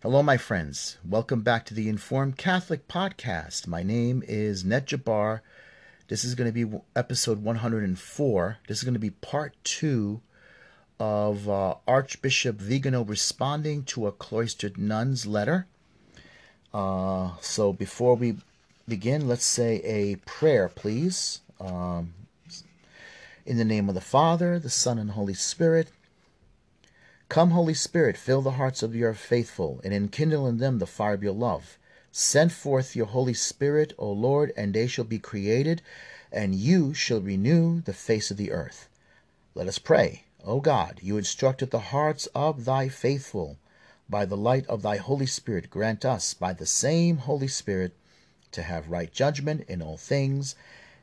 Hello, my friends. Welcome back to the Informed Catholic Podcast. My name is Ned Jabbar. This is going to be episode 104. This is going to be part two of uh, Archbishop Vigano responding to a cloistered nun's letter. Uh, so before we begin, let's say a prayer, please. Um, in the name of the Father, the Son, and Holy Spirit. Come, Holy Spirit, fill the hearts of your faithful, and enkindle in them the fire of your love. Send forth your Holy Spirit, O Lord, and they shall be created, and you shall renew the face of the earth. Let us pray. O God, you instructed the hearts of thy faithful. By the light of thy Holy Spirit, grant us, by the same Holy Spirit, to have right judgment in all things,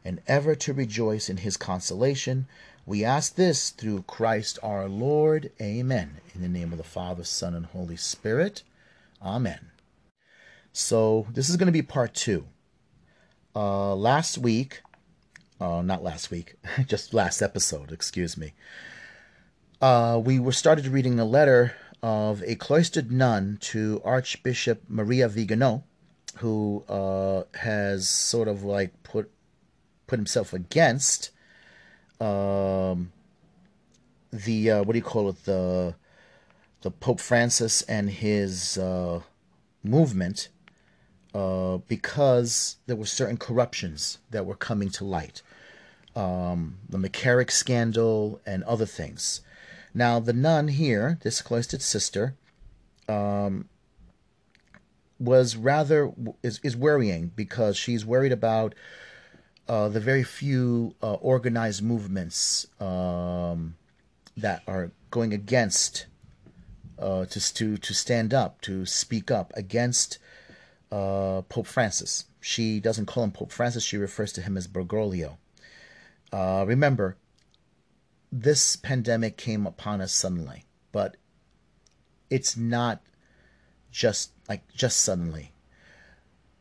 and ever to rejoice in his consolation we ask this through Christ our Lord. Amen. In the name of the Father, Son, and Holy Spirit. Amen. So, this is going to be part two. Uh, last week, uh, not last week, just last episode, excuse me, uh, we were started reading a letter of a cloistered nun to Archbishop Maria Vigano, who uh, has sort of like put put himself against um, the uh, what do you call it the the Pope Francis and his uh, movement uh, because there were certain corruptions that were coming to light, um, the McCarrick scandal and other things. Now the nun here, this cloistered sister, um, was rather is, is worrying because she's worried about uh, the very few uh, organized movements um, that are going against uh, to to to stand up to speak up against uh, Pope Francis. She doesn't call him Pope Francis; she refers to him as Bergoglio. Uh, remember, this pandemic came upon us suddenly, but it's not just like just suddenly.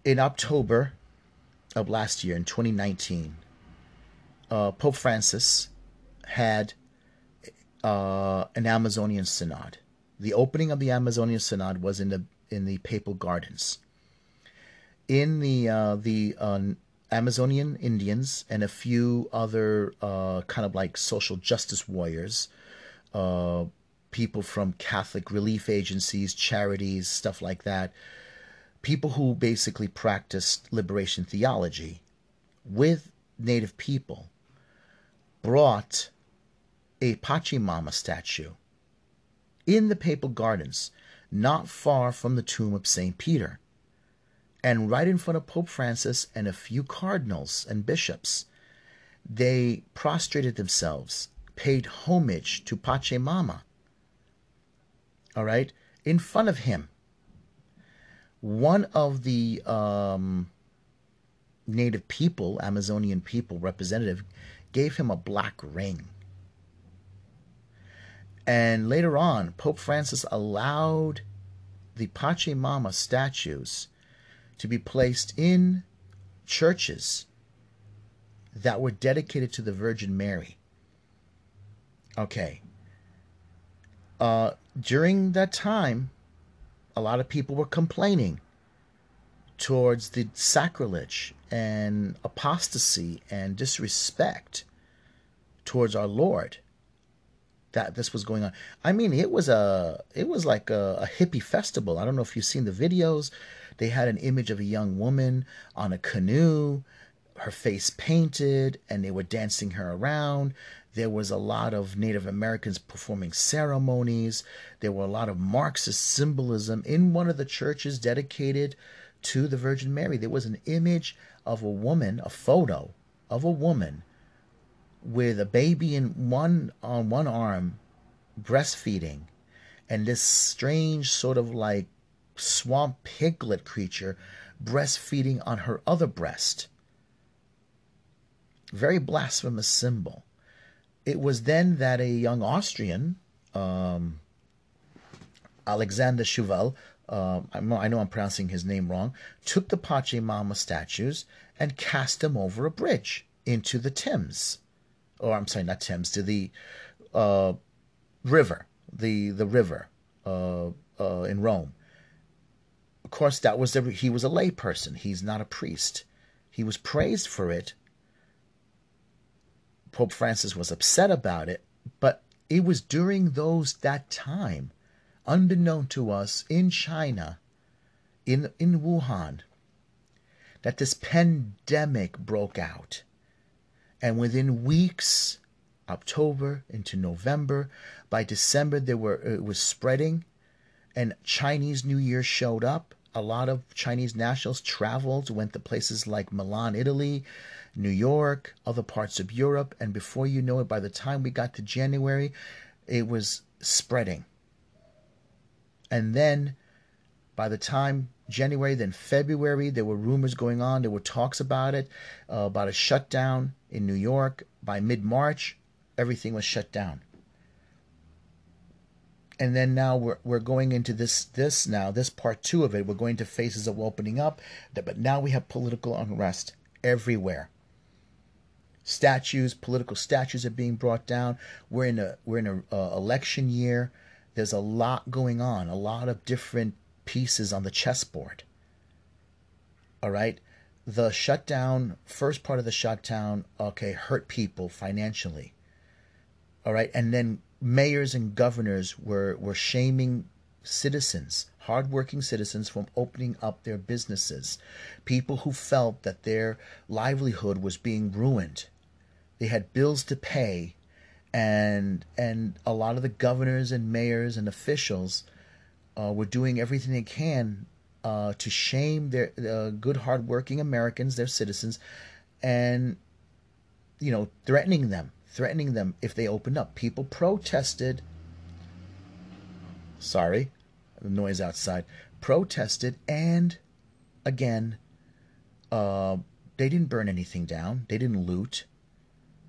In October of last year, in 2019, uh, Pope Francis had uh, an Amazonian synod. The opening of the Amazonian synod was in the in the Papal Gardens. In the uh, the uh, Amazonian Indians and a few other uh, kind of like social justice warriors, uh, people from Catholic relief agencies, charities, stuff like that, people who basically practiced liberation theology with native people brought a Pachamama statue in the papal gardens not far from the tomb of St. Peter. And right in front of Pope Francis and a few cardinals and bishops, they prostrated themselves, paid homage to Pachamama. All right? In front of him one of the um, native people, Amazonian people representative, gave him a black ring. And later on, Pope Francis allowed the Pachamama statues to be placed in churches that were dedicated to the Virgin Mary. Okay. Uh, during that time, a lot of people were complaining towards the sacrilege and apostasy and disrespect towards our Lord that this was going on. I mean, it was a it was like a, a, hippie festival. I don't know if you've seen the videos. They had an image of a young woman on a canoe, her face painted, and they were dancing her around. There was a lot of Native Americans performing ceremonies. There were a lot of Marxist symbolism in one of the churches dedicated to the Virgin Mary. There was an image of a woman, a photo of a woman with a baby in one on one arm breastfeeding and this strange sort of like swamp piglet creature breastfeeding on her other breast. Very blasphemous symbol. It was then that a young Austrian, um, Alexander Chauvel, uh, I know I'm pronouncing his name wrong, took the Pachamama statues and cast them over a bridge into the Thames. Or I'm sorry, not Thames, to the uh, river, the, the river uh, uh in Rome. Of course, that was the, he was a layperson. He's not a priest. He was praised for it. Pope Francis was upset about it, but it was during those that time, unbeknown to us in China, in in Wuhan, that this pandemic broke out. And within weeks, October into November, by December there were it was spreading and Chinese New Year showed up. A lot of Chinese nationals traveled, went to places like Milan, Italy, New York, other parts of Europe, and before you know it, by the time we got to January, it was spreading. And then by the time January, then February, there were rumors going on. There were talks about it, uh, about a shutdown in New York. By mid March, everything was shut down. And then now we're, we're going into this this now this part two of it. We're going to phases of opening up, but now we have political unrest everywhere. Statues, political statues are being brought down. We're in a we're in a uh, election year. There's a lot going on, a lot of different pieces on the chessboard. All right. The shutdown, first part of the shutdown, okay, hurt people financially. All right. And then mayors and governors were, were shaming citizens, hardworking citizens, from opening up their businesses. People who felt that their livelihood was being ruined. They had bills to pay, and and a lot of the governors and mayors and officials uh, were doing everything they can uh, to shame their uh, good, hardworking Americans, their citizens, and you know, threatening them, threatening them if they opened up. People protested. Sorry, the noise outside. Protested, and again, uh, they didn't burn anything down. They didn't loot.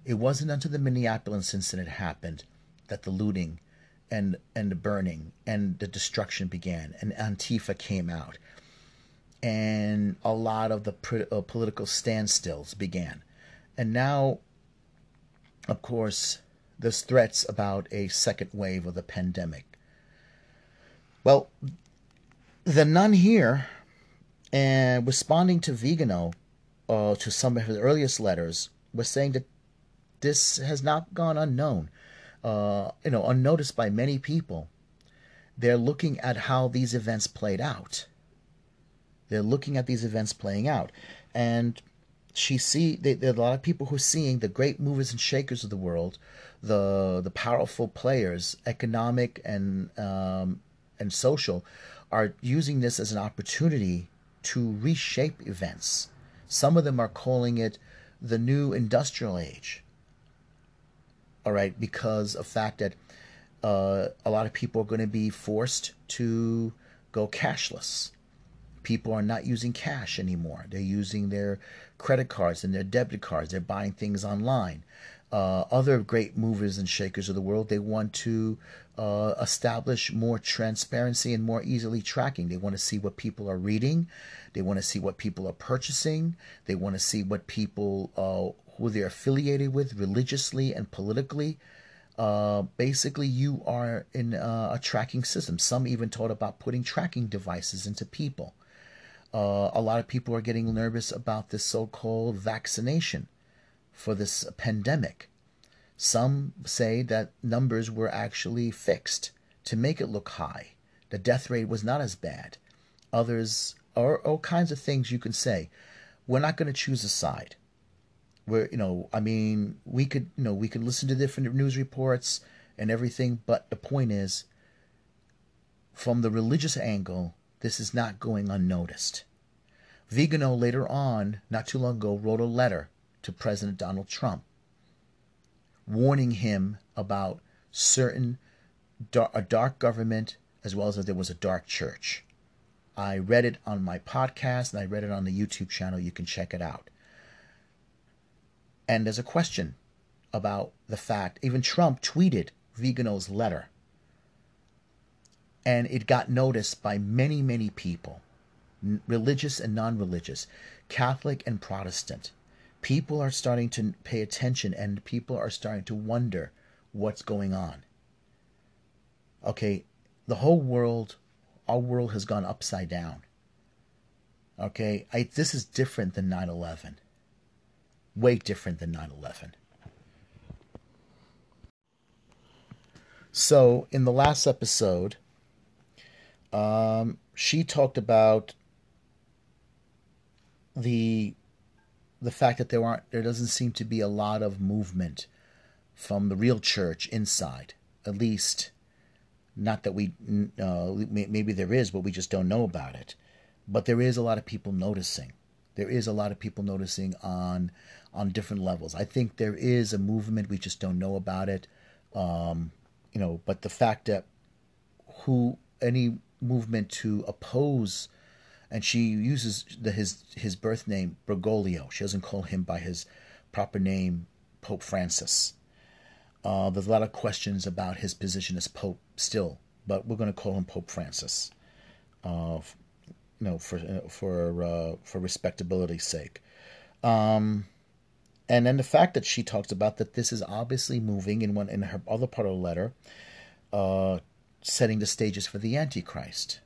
It wasn't until the Minneapolis incident happened that the looting and and the burning and the destruction began and antifa came out and a lot of the uh, political standstills began and now of course there's threats about a second wave of the pandemic well the nun here and responding to Vigano uh, to some of his earliest letters was saying that this has not gone unknown uh, you know, unnoticed by many people. They're looking at how these events played out. They're looking at these events playing out, and she see they, there are a lot of people who are seeing the great movers and shakers of the world, the the powerful players, economic and um, and social, are using this as an opportunity to reshape events. Some of them are calling it the new industrial age all right, because of fact that uh, a lot of people are going to be forced to go cashless. People are not using cash anymore. They're using their credit cards and their debit cards. They're buying things online. Uh, other great movers and shakers of the world, they want to uh, establish more transparency and more easily tracking. They want to see what people are reading. They want to see what people are purchasing. They want to see what people uh, who they're affiliated with religiously and politically. Uh, basically, you are in uh, a tracking system. Some even talk about putting tracking devices into people. Uh, a lot of people are getting nervous about this so called vaccination for this pandemic. Some say that numbers were actually fixed to make it look high. The death rate was not as bad. Others, or all kinds of things you can say. We're not going to choose a side where you know i mean we could you know we could listen to different news reports and everything but the point is from the religious angle this is not going unnoticed. Vigano later on not too long ago wrote a letter to president donald trump warning him about certain a dark government as well as that there was a dark church. I read it on my podcast and i read it on the youtube channel. You can check it out. And there's a question about the fact, even Trump tweeted Vigano's letter. And it got noticed by many, many people, religious and non religious, Catholic and Protestant. People are starting to pay attention and people are starting to wonder what's going on. Okay, the whole world, our world has gone upside down. Okay, I, this is different than 9 11. Way different than 9 11. So, in the last episode, um, she talked about the the fact that there aren't there doesn't seem to be a lot of movement from the real church inside. At least not that we uh, maybe there is but we just don't know about it. But there is a lot of people noticing. There is a lot of people noticing on on different levels. I think there is a movement. We just don't know about it. Um, you know but the fact that who any movement to oppose and she uses the, his his birth name Bergoglio. She doesn't call him by his proper name, Pope Francis. Uh, there's a lot of questions about his position as Pope still, but we're going to call him Pope Francis. Uh, you know, for for uh, for respectability's sake. Um, and then the fact that she talks about that this is obviously moving in one in her other part of the letter, uh, setting the stages for the Antichrist.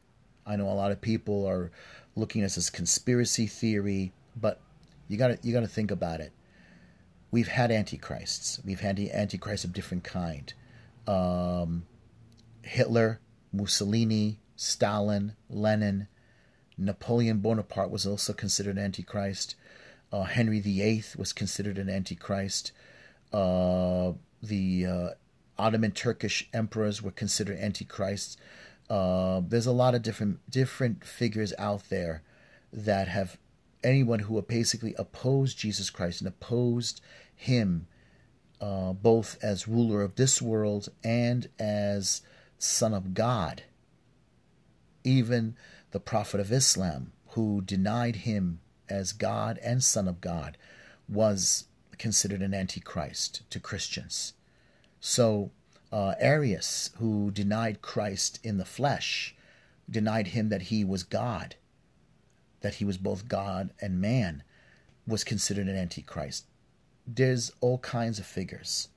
I know a lot of people are looking at this as conspiracy theory, but you got you got to think about it. We've had antichrists. We've had antichrists of different kind. Um, Hitler, Mussolini, Stalin, Lenin, Napoleon Bonaparte was also considered antichrist. Uh, Henry VIII was considered an antichrist. Uh, the uh, Ottoman Turkish emperors were considered antichrists. Uh, there's a lot of different different figures out there that have anyone who basically opposed Jesus Christ and opposed him uh, both as ruler of this world and as son of God. Even the Prophet of Islam, who denied him as God and son of God, was considered an antichrist to Christians. So uh, Arius, who denied Christ in the flesh, denied him that he was God, that he was both God and man, was considered an antichrist. There's all kinds of figures,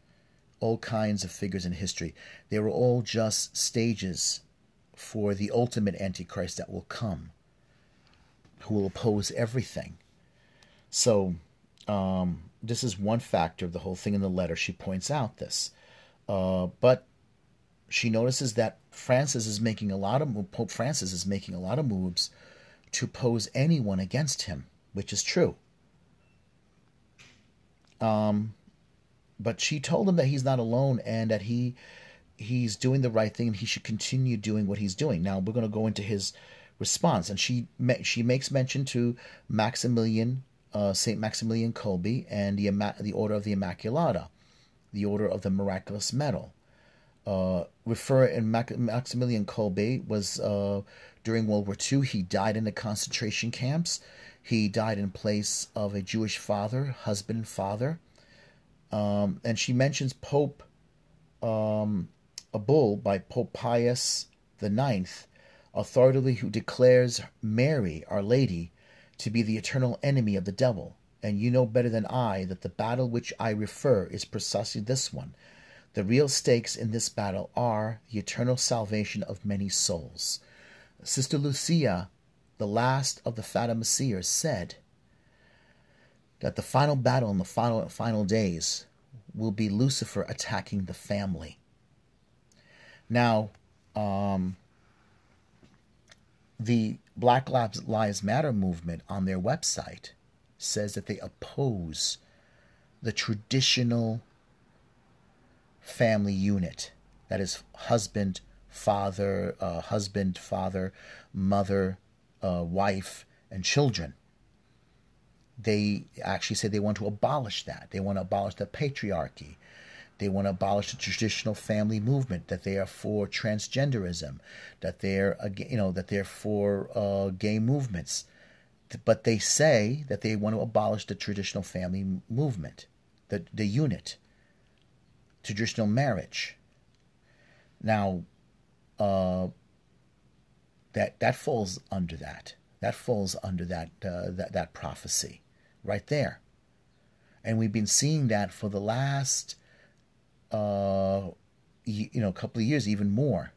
all kinds of figures in history. They were all just stages for the ultimate antichrist that will come, who will oppose everything. So, um, this is one factor of the whole thing in the letter. She points out this. Uh, but she notices that Francis is making a lot of Pope Francis is making a lot of moves to pose anyone against him, which is true. Um, but she told him that he's not alone and that he he's doing the right thing and he should continue doing what he's doing. Now we're going to go into his response, and she she makes mention to Maximilian uh, Saint Maximilian Kolbe and the the Order of the Immaculata the Order of the Miraculous Medal. Uh, refer in Mac- Maximilian Kolbe was uh, during World War II. He died in the concentration camps. He died in place of a Jewish father, husband, and father. Um, and she mentions Pope um, a bull by Pope Pius the Ninth, authoritatively who declares Mary, Our Lady, to be the eternal enemy of the devil and you know better than I that the battle which I refer is precisely this one. The real stakes in this battle are the eternal salvation of many souls. Sister Lucia, the last of the Fatima seers, said that the final battle in the final, final days will be Lucifer attacking the family. Now, um, the Black Lives Matter movement on their website says that they oppose the traditional family unit that is husband, father, uh, husband, father, mother, uh, wife, and children. They actually say they want to abolish that. They want to abolish the patriarchy. They want to abolish the traditional family movement. That they are for transgenderism. That they're you know that they're for uh, gay movements but they say that they want to abolish the traditional family movement, the, the unit, traditional marriage. Now, uh, that that falls under that. That falls under that uh, that that prophecy, right there. And we've been seeing that for the last, uh, you, know, couple of years, even more,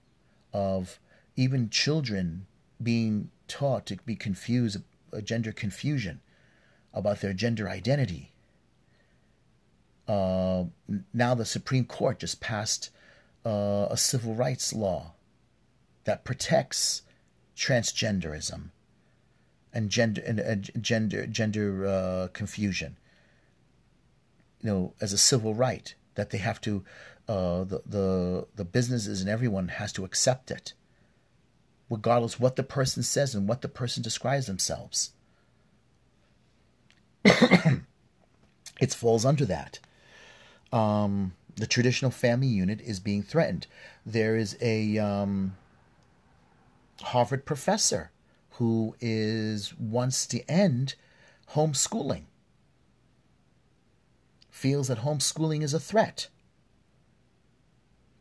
of even children being taught to be confused gender confusion, about their gender identity. Uh, now the Supreme Court just passed uh, a civil rights law that protects transgenderism and gender and uh, gender gender uh, confusion. You know, as a civil right that they have to, uh, the the the businesses and everyone has to accept it, regardless what the person says and what the person describes themselves. it falls under that. Um, the traditional family unit is being threatened. There is a um, Harvard professor who is wants to end homeschooling. Feels that homeschooling is a threat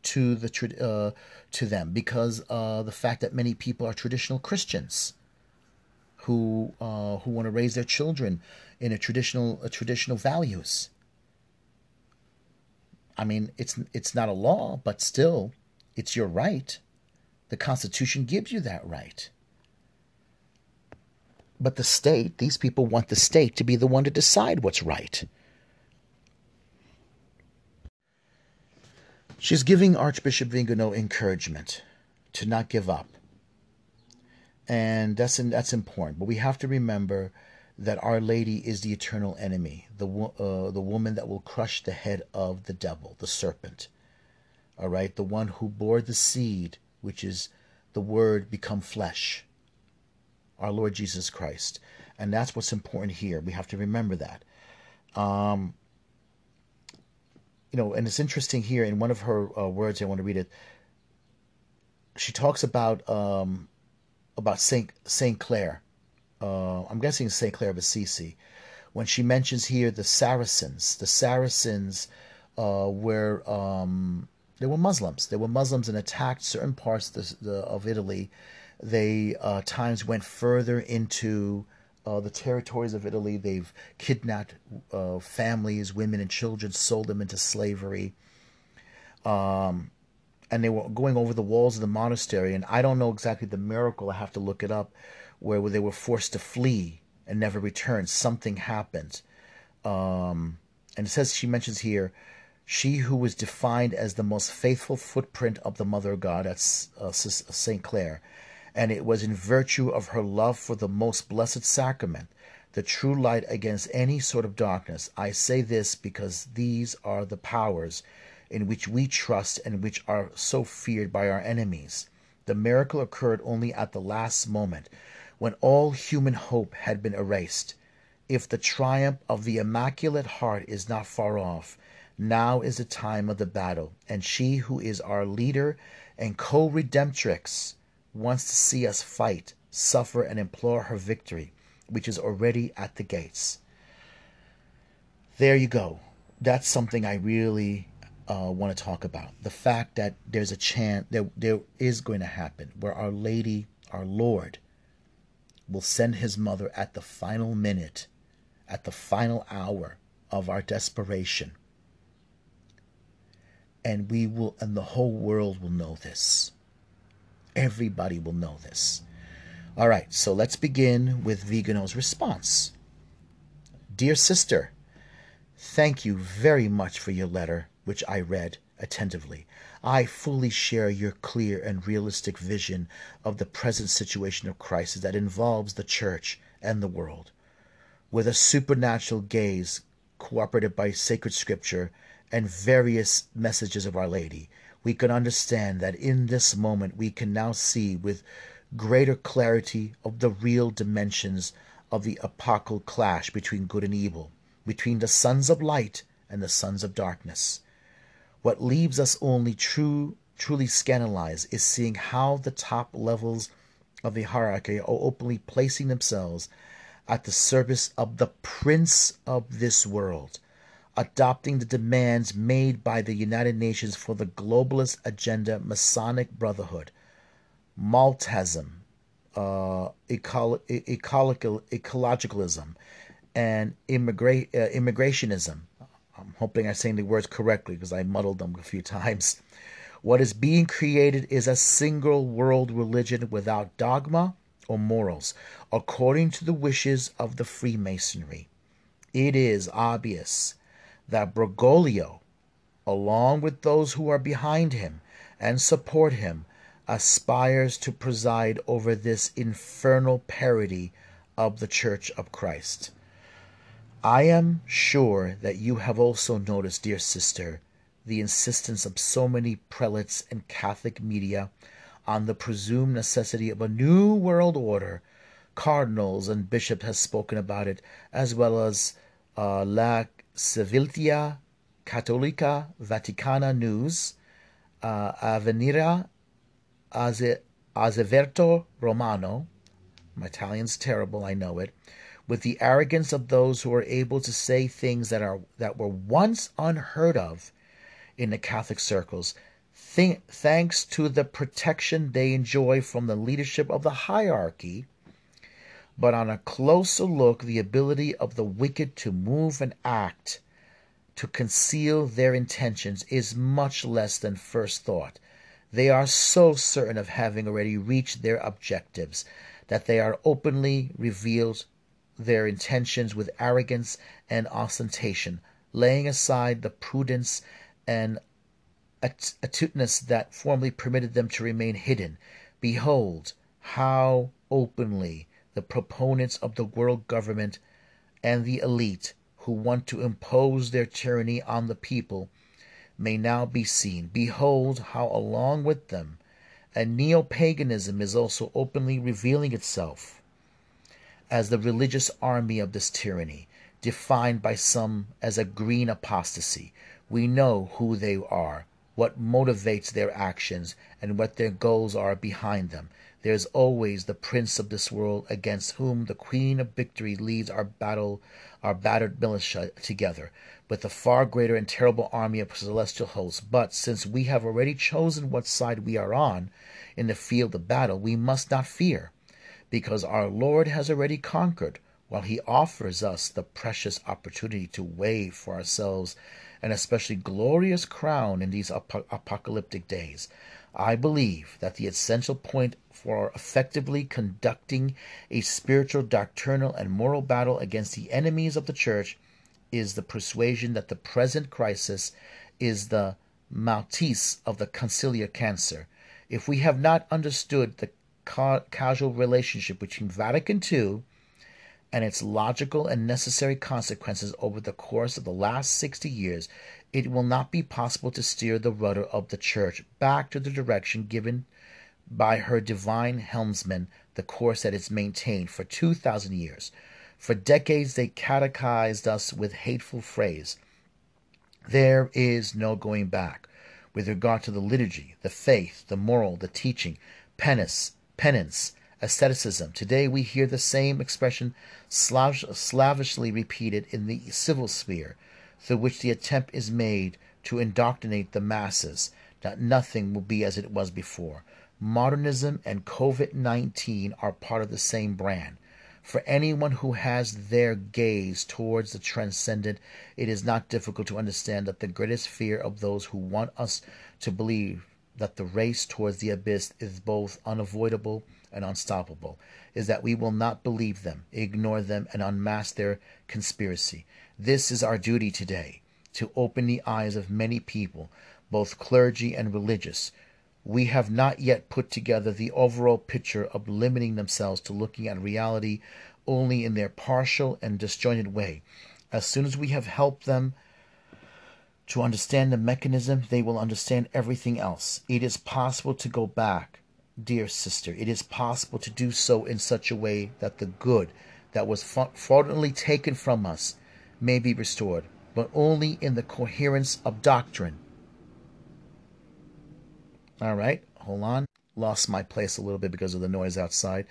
to the uh, to them because uh, the fact that many people are traditional Christians who uh, who want to raise their children in a traditional a traditional values. I mean, it's it's not a law, but still, it's your right. The Constitution gives you that right. But the state, these people want the state to be the one to decide what's right. She's giving Archbishop Vigano encouragement to not give up. And that's that's important. But we have to remember that Our Lady is the eternal enemy, the uh, the woman that will crush the head of the devil, the serpent. All right, the one who bore the seed, which is the Word become flesh, our Lord Jesus Christ, and that's what's important here. We have to remember that. Um, you know, and it's interesting here in one of her uh, words. I want to read it. She talks about um, about Saint Saint Clare uh, I'm guessing St. Clare of Assisi, when she mentions here the Saracens. The Saracens uh, were um, they were Muslims. They were Muslims and attacked certain parts of, the, of Italy. They uh, times went further into uh, the territories of Italy. They've kidnapped uh, families, women, and children, sold them into slavery. Um, and they were going over the walls of the monastery. And I don't know exactly the miracle. I have to look it up where they were forced to flee and never return. Something happened. Um, and it says, she mentions here, she who was defined as the most faithful footprint of the Mother of God, that's uh, St. Clare, and it was in virtue of her love for the most blessed sacrament, the true light against any sort of darkness. I say this because these are the powers in which we trust and which are so feared by our enemies. The miracle occurred only at the last moment, when all human hope had been erased. If the triumph of the Immaculate Heart is not far off, now is the time of the battle, and she who is our leader and co redemptrix wants to see us fight, suffer, and implore her victory, which is already at the gates. There you go. That's something I really uh, want to talk about. The fact that there's a chance that there is going to happen where Our Lady, our Lord, will send his mother at the final minute, at the final hour of our desperation. And we will, and the whole world will know this. Everybody will know this. All right, so let's begin with Vigano's response. Dear sister, thank you very much for your letter, which I read attentively. I fully share your clear and realistic vision of the present situation of crisis that involves the church and the world. With a supernatural gaze, cooperated by sacred scripture and various messages of Our Lady, we can understand that in this moment we can now see with greater clarity of the real dimensions of the epochal clash between good and evil, between the sons of light and the sons of darkness. What leaves us only true, truly scandalized is seeing how the top levels of the hierarchy are openly placing themselves at the service of the prince of this world, adopting the demands made by the United Nations for the globalist agenda, Masonic Brotherhood, Maltism, uh, ecological, ecologicalism, and immigra- uh, immigrationism, I'm hoping I'm saying the words correctly because I muddled them a few times. What is being created is a single world religion without dogma or morals according to the wishes of the Freemasonry. It is obvious that Bergoglio, along with those who are behind him and support him, aspires to preside over this infernal parody of the Church of Christ. I am sure that you have also noticed, dear sister, the insistence of so many prelates and Catholic media on the presumed necessity of a new world order. Cardinals and bishops have spoken about it, as well as uh, La Civiltà Cattolica Vaticana News, uh, Avenira Azeverto Romano. My Italian's terrible, I know it. With the arrogance of those who are able to say things that are that were once unheard of in the Catholic circles, th- thanks to the protection they enjoy from the leadership of the hierarchy. But on a closer look, the ability of the wicked to move and act to conceal their intentions is much less than first thought. They are so certain of having already reached their objectives that they are openly revealed their intentions with arrogance and ostentation, laying aside the prudence and astuteness that formerly permitted them to remain hidden. Behold, how openly the proponents of the world government and the elite who want to impose their tyranny on the people may now be seen. Behold, how along with them, a neo paganism is also openly revealing itself as the religious army of this tyranny, defined by some as a green apostasy. We know who they are, what motivates their actions, and what their goals are behind them. There is always the prince of this world against whom the queen of victory leads our battle, our battered militia together, with the far greater and terrible army of celestial hosts. But since we have already chosen what side we are on in the field of battle, we must not fear, because our Lord has already conquered while he offers us the precious opportunity to weigh for ourselves an especially glorious crown in these ap- apocalyptic days. I believe that the essential point for effectively conducting a spiritual, doctrinal, and moral battle against the enemies of the church is the persuasion that the present crisis is the maltese of the conciliar cancer. If we have not understood the ca- causal relationship between Vatican II and its logical and necessary consequences over the course of the last 60 years, it will not be possible to steer the rudder of the Church back to the direction given by her divine helmsman, the course that it's maintained for 2,000 years. For decades, they catechized us with hateful phrase. There is no going back with regard to the liturgy, the faith, the moral, the teaching, penance, penance, asceticism. Today we hear the same expression slavishly repeated in the civil sphere, through which the attempt is made to indoctrinate the masses that nothing will be as it was before. Modernism and COVID 19 are part of the same brand. For anyone who has their gaze towards the transcendent, it is not difficult to understand that the greatest fear of those who want us to believe that the race towards the abyss is both unavoidable and unstoppable is that we will not believe them, ignore them, and unmask their conspiracy. This is our duty today to open the eyes of many people, both clergy and religious. We have not yet put together the overall picture of limiting themselves to looking at reality only in their partial and disjointed way. As soon as we have helped them to understand the mechanism, they will understand everything else. It is possible to go back dear sister, it is possible to do so in such a way that the good that was fraudulently taken from us may be restored, but only in the coherence of doctrine. All right, hold on. Lost my place a little bit because of the noise outside.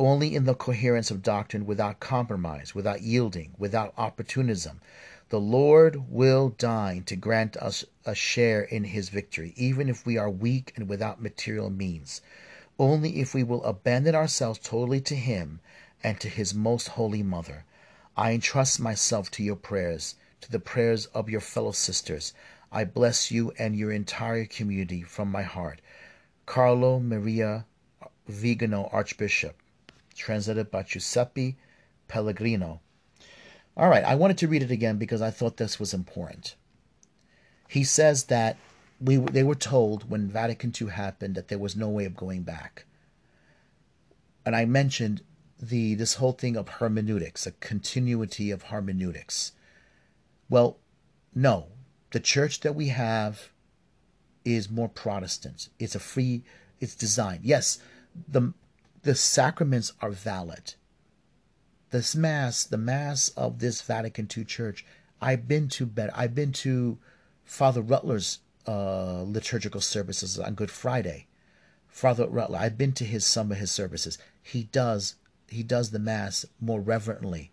Only in the coherence of doctrine without compromise, without yielding, without opportunism. The Lord will deign to grant us a share in his victory, even if we are weak and without material means only if we will abandon ourselves totally to Him and to His most holy Mother. I entrust myself to your prayers, to the prayers of your fellow sisters. I bless you and your entire community from my heart. Carlo Maria Vigano, Archbishop. translated by Giuseppe Pellegrino. All right, I wanted to read it again because I thought this was important. He says that we they were told when Vatican II happened that there was no way of going back. And I mentioned the this whole thing of hermeneutics, a continuity of hermeneutics. Well, no, the church that we have is more Protestant. It's a free, it's designed. Yes, the the sacraments are valid. This mass, the mass of this Vatican II church, I've been to bed. I've been to Father Rutler's uh, liturgical services on Good Friday. Father Rutler, I've been to his some of his services. He does he does the mass more reverently.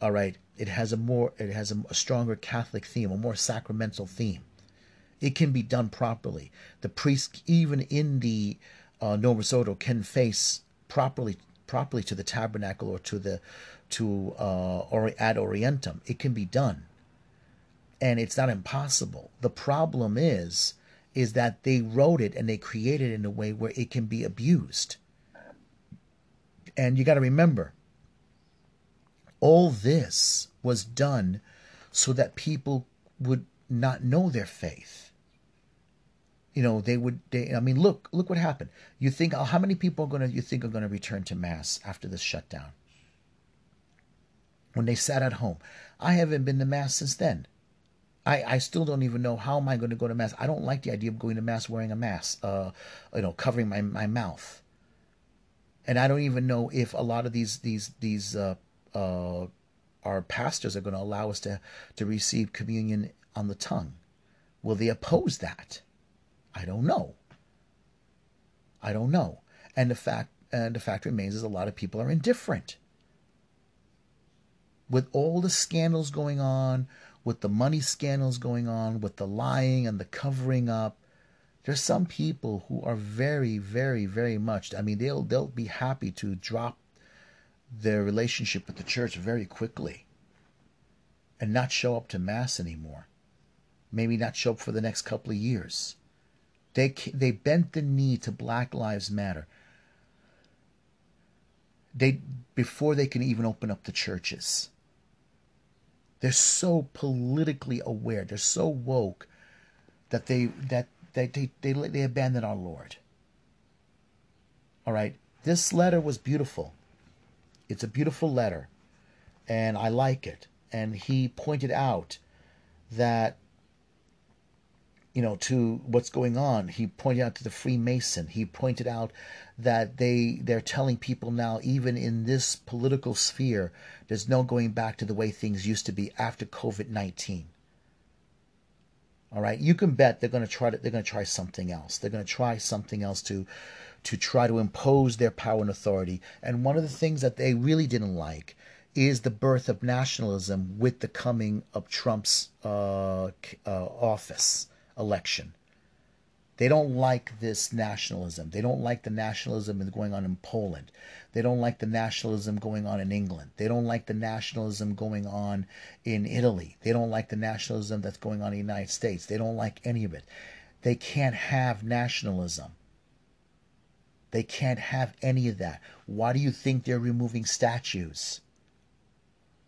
All right, it has a more it has a, a stronger Catholic theme, a more sacramental theme. It can be done properly. The priest, even in the uh, Novus Ordo, can face properly properly to the tabernacle or to the to uh, or ad orientem. It can be done, and it's not impossible. The problem is is that they wrote it and they created it in a way where it can be abused. And you got to remember, all this was done so that people would not know their faith. You know, they would. They, I mean, look, look what happened. You think oh, how many people are gonna you think are gonna return to mass after this shutdown? When they sat at home, I haven't been to mass since then. I, I still don't even know how am I going to go to mass. I don't like the idea of going to mass wearing a mask, uh, you know, covering my, my mouth and I don't even know if a lot of these these these uh, uh, our pastors are going to allow us to to receive communion on the tongue. Will they oppose that? I don't know. I don't know. And the fact and the fact remains is a lot of people are indifferent. With all the scandals going on, with the money scandals going on, with the lying and the covering up, there's some people who are very, very, very much. I mean, they'll they'll be happy to drop their relationship with the church very quickly and not show up to mass anymore. Maybe not show up for the next couple of years. They they bent the knee to Black Lives Matter. They before they can even open up the churches. They're so politically aware. They're so woke that they that they, they, they, they abandoned our Lord. All right. This letter was beautiful. It's a beautiful letter, and I like it. And he pointed out that, you know, to what's going on. He pointed out to the Freemason. He pointed out that they they're telling people now, even in this political sphere, there's no going back to the way things used to be after COVID nineteen. All right, you can bet they're going to try to they're going to try something else. They're going to try something else to to try to impose their power and authority. And one of the things that they really didn't like is the birth of nationalism with the coming of Trump's uh, uh, office election. They don't like this nationalism. They don't like the nationalism going on in Poland. They don't like the nationalism going on in England. They don't like the nationalism going on in Italy. They don't like the nationalism that's going on in the United States. They don't like any of it. They can't have nationalism. They can't have any of that. Why do you think they're removing statues?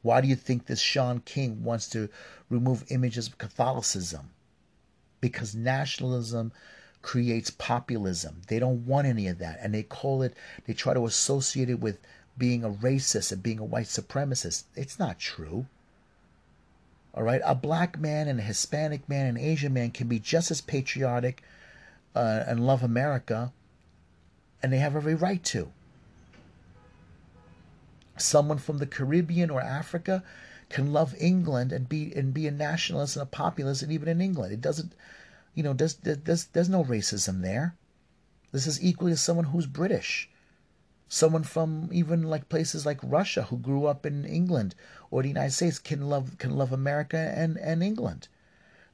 Why do you think this Shaun King wants to remove images of Catholicism? Because nationalism creates populism. They don't want any of that. And they call it, they try to associate it with being a racist and being a white supremacist. It's not true. All right. A black man and a Hispanic man and Asian man can be just as patriotic uh, and love America, and they have every right to. Someone from the Caribbean or Africa can love England and be and be a nationalist and a populist, and even in England, it doesn't you know, there's, there's, there's no racism there. This is equally as someone who's British. Someone from even like places like Russia who grew up in England or the United States can love can love America and, and England.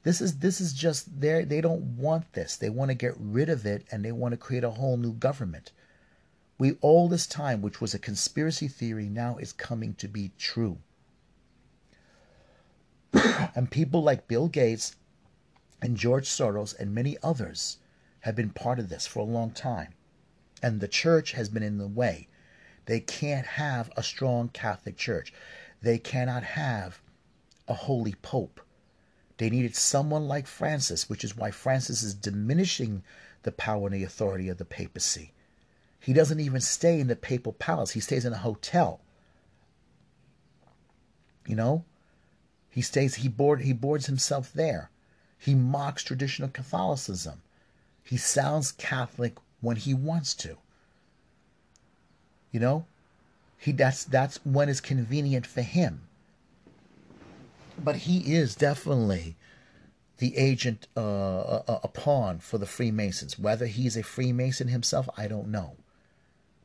This is this is just there they don't want this. They want to get rid of it and they want to create a whole new government. We all this time, which was a conspiracy theory, now is coming to be true. And people like Bill Gates and George Soros and many others have been part of this for a long time. And the church has been in the way. They can't have a strong Catholic Church. They cannot have a holy Pope. They needed someone like Francis, which is why Francis is diminishing the power and the authority of the papacy. He doesn't even stay in the papal palace, he stays in a hotel. You know? He stays he board he boards himself there. He mocks traditional Catholicism. He sounds Catholic when he wants to. You know? He that's that's when it's convenient for him. But he is definitely the agent, uh, a, a pawn for the Freemasons. Whether he's a Freemason himself, I don't know.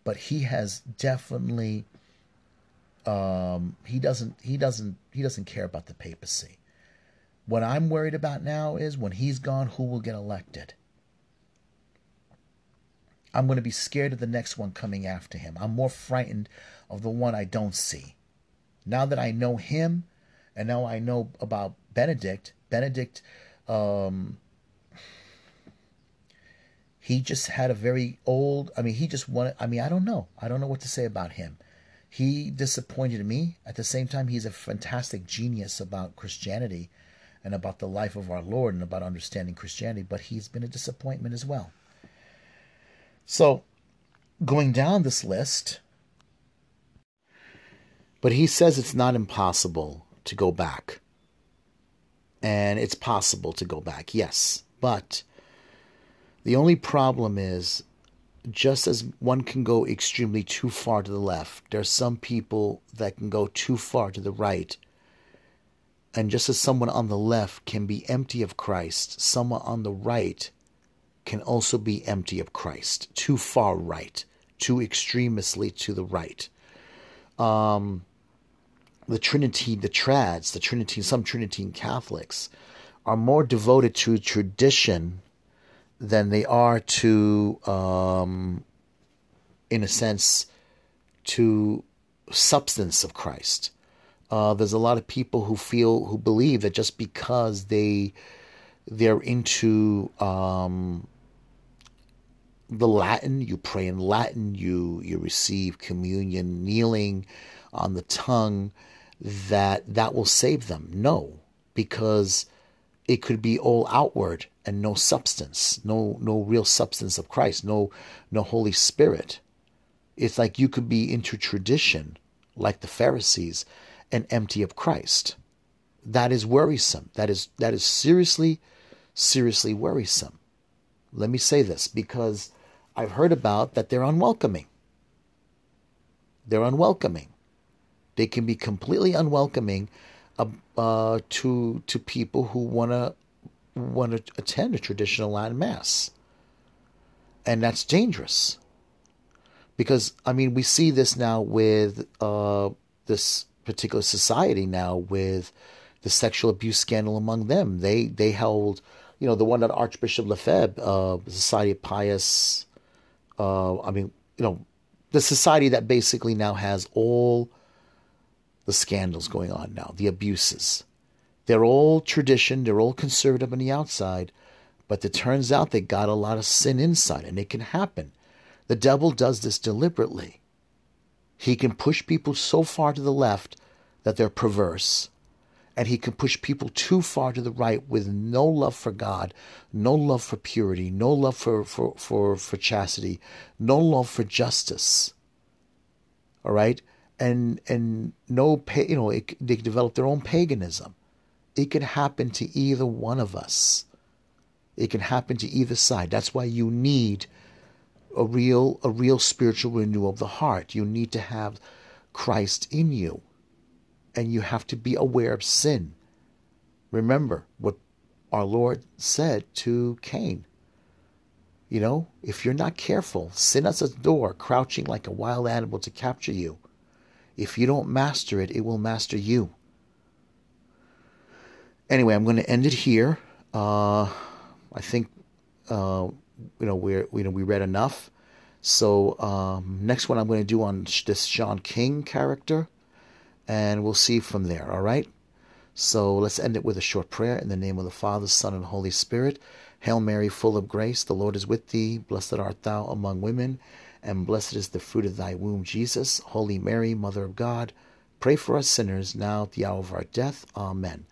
But he has definitely um, he doesn't he doesn't he doesn't care about the papacy. What I'm worried about now is when he's gone, who will get elected? I'm going to be scared of the next one coming after him. I'm more frightened of the one I don't see. Now that I know him, and now I know about Benedict, Benedict, um, he just had a very old. I mean, he just wanted. I mean, I don't know. I don't know what to say about him. He disappointed me. At the same time, he's a fantastic genius about Christianity and about the life of our Lord and about understanding Christianity, but he's been a disappointment as well. So, going down this list, but he says it's not impossible to go back. And it's possible to go back, yes. But the only problem is just as one can go extremely too far to the left, there are some people that can go too far to the right. And just as someone on the left can be empty of Christ, someone on the right can also be empty of Christ. Too far right, too extremely to the right. Um, the Trinity, the Trads, the Trinity, some Tridentine Catholics are more devoted to tradition than they are to, um, in a sense, to substance of Christ. Uh, there's a lot of people who feel, who believe that just because they they're into um, the Latin, you pray in Latin, you you receive communion kneeling on the tongue, that that will save them. No, because it could be all outward and no substance, no no real substance of Christ, no no Holy Spirit. It's like you could be into tradition, like the Pharisees, and empty of Christ. That is worrisome. That is that is seriously, seriously worrisome. Let me say this because I've heard about that they're unwelcoming. They're unwelcoming. They can be completely unwelcoming uh, uh, to to people who want to want to attend a traditional Latin mass, and that's dangerous. Because I mean, we see this now with uh, this particular society now with the sexual abuse scandal among them. They they held, you know, the one that Archbishop Lefebvre, uh, Society of Pius, uh, I mean, you know, the society that basically now has all the scandals going on now, the abuses. They're all tradition, they're all conservative on the outside, but it turns out they got a lot of sin inside, and it can happen. The devil does this deliberately. He can push people so far to the left that they're perverse, and he can push people too far to the right with no love for God, no love for purity, no love for, for, for, for chastity, no love for justice. All right? and and no you know it, they develop their own paganism it can happen to either one of us. It can happen to either side. That's why you need a real a real spiritual renewal of the heart. You need to have christ in you. And you have to be aware of sin. Remember what our lord said to cain. You know if you're not careful sin at the door crouching like a wild animal to capture you. If you don't master it, it will master you. Anyway, I'm going to end it here. Uh, I think uh, you know we you know we read enough. So um, next one I'm going to do on this John King character, and we'll see from there. All right. So let's end it with a short prayer in the name of the Father, Son, and Holy Spirit. Hail Mary, full of grace, the Lord is with thee. Blessed art thou among women and blessed is the fruit of thy womb, Jesus. Holy Mary, Mother of God, pray for us sinners now at the hour of our death. Amen.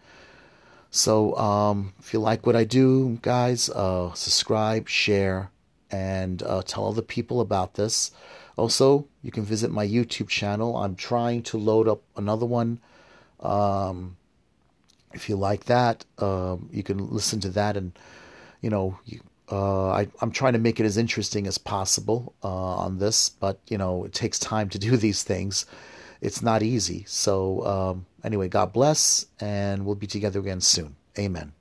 So, um, if you like what I do, guys, uh, subscribe, share, and uh, tell other people about this. Also, you can visit my YouTube channel. I'm trying to load up another one. Um, if you like that, uh, you can listen to that, and you know, you, uh, I, am trying to make it as interesting as possible uh, on this, but you know, it takes time to do these things. It's not easy. So, um, anyway, God bless, and we'll be together again soon. Amen.